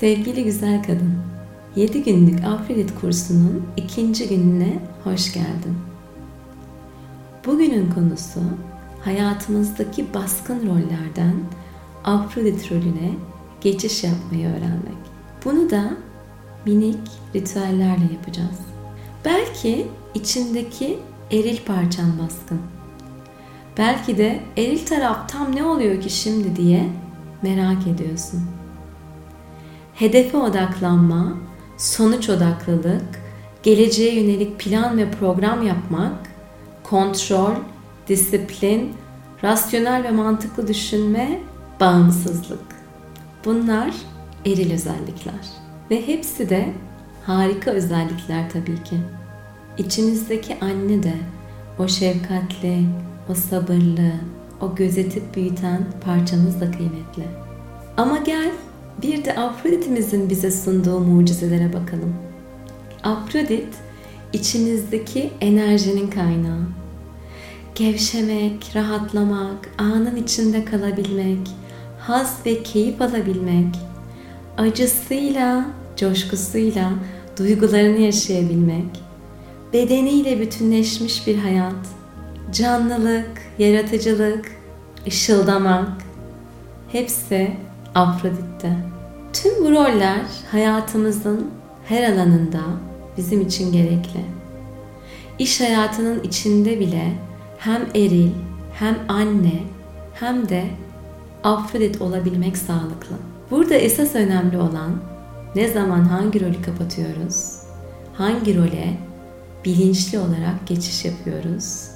Sevgili güzel kadın, 7 günlük Afrodit kursunun ikinci gününe hoş geldin. Bugünün konusu hayatımızdaki baskın rollerden Afrodit rolüne geçiş yapmayı öğrenmek. Bunu da minik ritüellerle yapacağız. Belki içindeki eril parçan baskın. Belki de eril taraf tam ne oluyor ki şimdi diye merak ediyorsun. Hedefe odaklanma, sonuç odaklılık, geleceğe yönelik plan ve program yapmak, kontrol, disiplin, rasyonel ve mantıklı düşünme, bağımsızlık. Bunlar eril özellikler. Ve hepsi de harika özellikler tabii ki. İçinizdeki anne de o şefkatli, o sabırlı, o gözetip büyüten parçamız da kıymetli. Ama gel bir de Afrodit'imizin bize sunduğu mucizelere bakalım. Afrodit içinizdeki enerjinin kaynağı. Gevşemek, rahatlamak, anın içinde kalabilmek, haz ve keyif alabilmek, acısıyla, coşkusuyla duygularını yaşayabilmek, bedeniyle bütünleşmiş bir hayat, canlılık, yaratıcılık, ışıldamak hepsi Afrodit'te. Tüm bu roller hayatımızın her alanında bizim için gerekli. İş hayatının içinde bile hem eril, hem anne, hem de Afrodit olabilmek sağlıklı. Burada esas önemli olan ne zaman hangi rolü kapatıyoruz, hangi role bilinçli olarak geçiş yapıyoruz.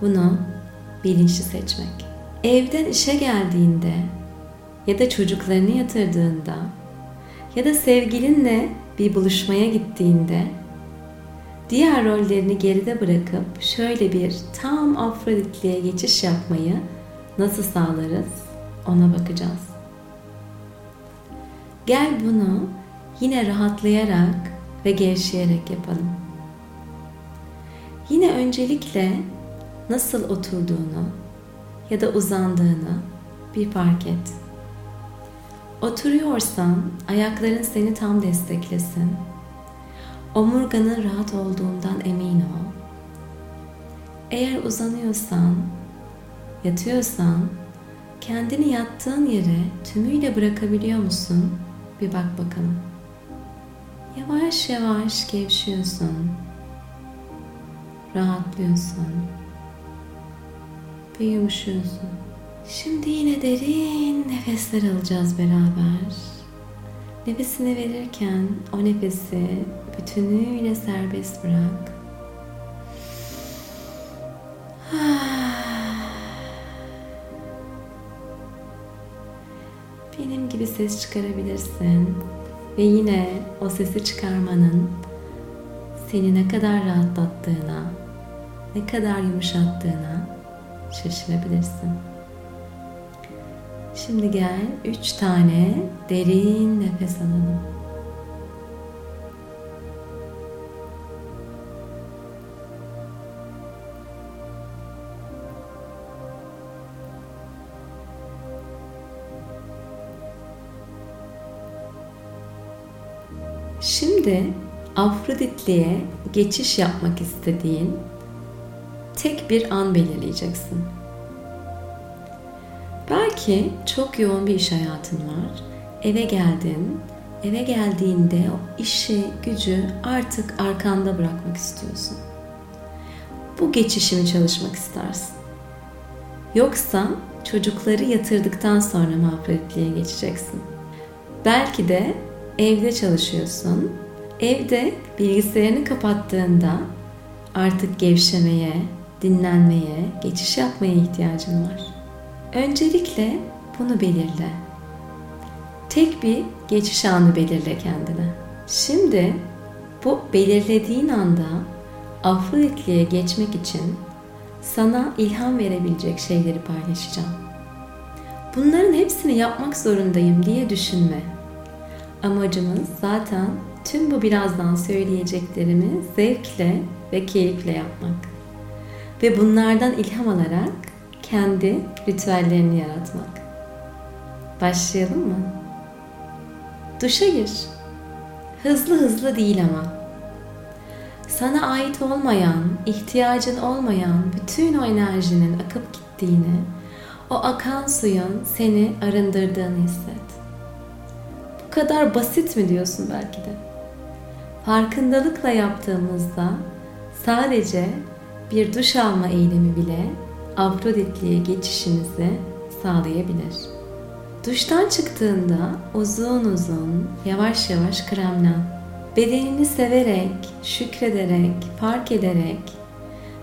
Bunu bilinçli seçmek. Evden işe geldiğinde ya da çocuklarını yatırdığında ya da sevgilinle bir buluşmaya gittiğinde diğer rollerini geride bırakıp şöyle bir tam Afroditliğe geçiş yapmayı nasıl sağlarız ona bakacağız. Gel bunu yine rahatlayarak ve gevşeyerek yapalım. Yine öncelikle nasıl oturduğunu ya da uzandığını bir fark et. Oturuyorsan ayakların seni tam desteklesin. Omurganın rahat olduğundan emin ol. Eğer uzanıyorsan, yatıyorsan kendini yattığın yere tümüyle bırakabiliyor musun? Bir bak bakalım. Yavaş yavaş gevşiyorsun. Rahatlıyorsun. Ve yumuşuyorsun. Şimdi yine derin nefesler alacağız beraber. Nefesini verirken o nefesi bütünüyle serbest bırak. Benim gibi ses çıkarabilirsin ve yine o sesi çıkarmanın seni ne kadar rahatlattığına, ne kadar yumuşattığına şaşırabilirsin. Şimdi gel üç tane derin nefes alalım. Şimdi Afroditliğe geçiş yapmak istediğin tek bir an belirleyeceksin. Belki çok yoğun bir iş hayatın var. Eve geldin. Eve geldiğinde o işi, gücü artık arkanda bırakmak istiyorsun. Bu geçişimi çalışmak istersin. Yoksa çocukları yatırdıktan sonra mağfiretliğe geçeceksin. Belki de evde çalışıyorsun. Evde bilgisayarını kapattığında artık gevşemeye, dinlenmeye, geçiş yapmaya ihtiyacın var. Öncelikle bunu belirle. Tek bir geçiş anı belirle kendine. Şimdi bu belirlediğin anda Afroditliğe geçmek için sana ilham verebilecek şeyleri paylaşacağım. Bunların hepsini yapmak zorundayım diye düşünme. Amacımız zaten tüm bu birazdan söyleyeceklerimi zevkle ve keyifle yapmak. Ve bunlardan ilham alarak kendi ritüellerini yaratmak. Başlayalım mı? Duşa gir. Hızlı hızlı değil ama. Sana ait olmayan, ihtiyacın olmayan bütün o enerjinin akıp gittiğini, o akan suyun seni arındırdığını hisset. Bu kadar basit mi diyorsun belki de? Farkındalıkla yaptığımızda sadece bir duş alma eylemi bile Afroditliğe geçişimizi sağlayabilir. Duştan çıktığında uzun uzun, yavaş yavaş kremlen. Bedenini severek, şükrederek, fark ederek,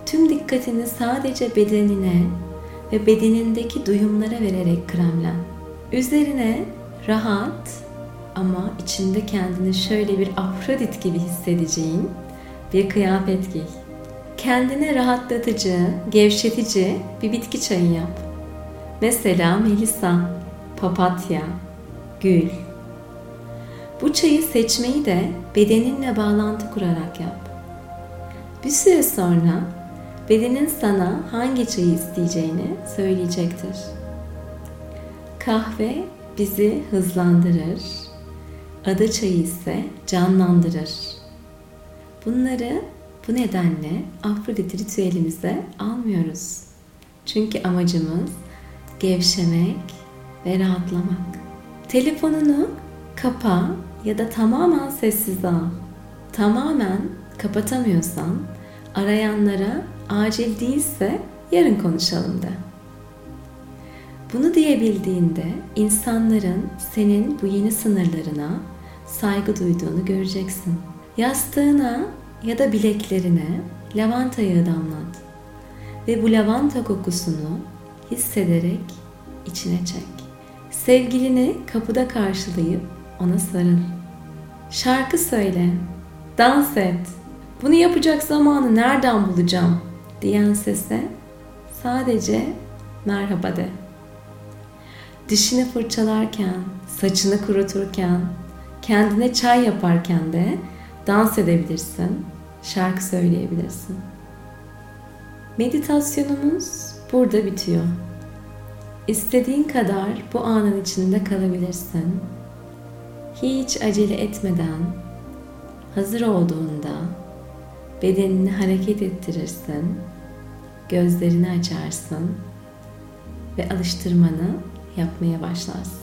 tüm dikkatini sadece bedenine ve bedenindeki duyumlara vererek kremlen. Üzerine rahat ama içinde kendini şöyle bir Afrodit gibi hissedeceğin bir kıyafet giy. Kendine rahatlatıcı, gevşetici bir bitki çayı yap. Mesela melisa, papatya, gül. Bu çayı seçmeyi de bedeninle bağlantı kurarak yap. Bir süre sonra bedenin sana hangi çayı isteyeceğini söyleyecektir. Kahve bizi hızlandırır, ada çayı ise canlandırır. Bunları bu nedenle Afrodit ritüelimize almıyoruz. Çünkü amacımız gevşemek ve rahatlamak. Telefonunu kapa ya da tamamen sessiz al. Tamamen kapatamıyorsan arayanlara acil değilse yarın konuşalım de. Bunu diyebildiğinde insanların senin bu yeni sınırlarına saygı duyduğunu göreceksin. Yastığına ya da bileklerine lavanta yağı damlat ve bu lavanta kokusunu hissederek içine çek. Sevgilini kapıda karşılayıp ona sarıl. Şarkı söyle, dans et. Bunu yapacak zamanı nereden bulacağım diyen sese sadece merhaba de. Dişini fırçalarken, saçını kuruturken, kendine çay yaparken de dans edebilirsin, şarkı söyleyebilirsin. Meditasyonumuz burada bitiyor. İstediğin kadar bu anın içinde kalabilirsin. Hiç acele etmeden, hazır olduğunda bedenini hareket ettirirsin, gözlerini açarsın ve alıştırmanı yapmaya başlarsın.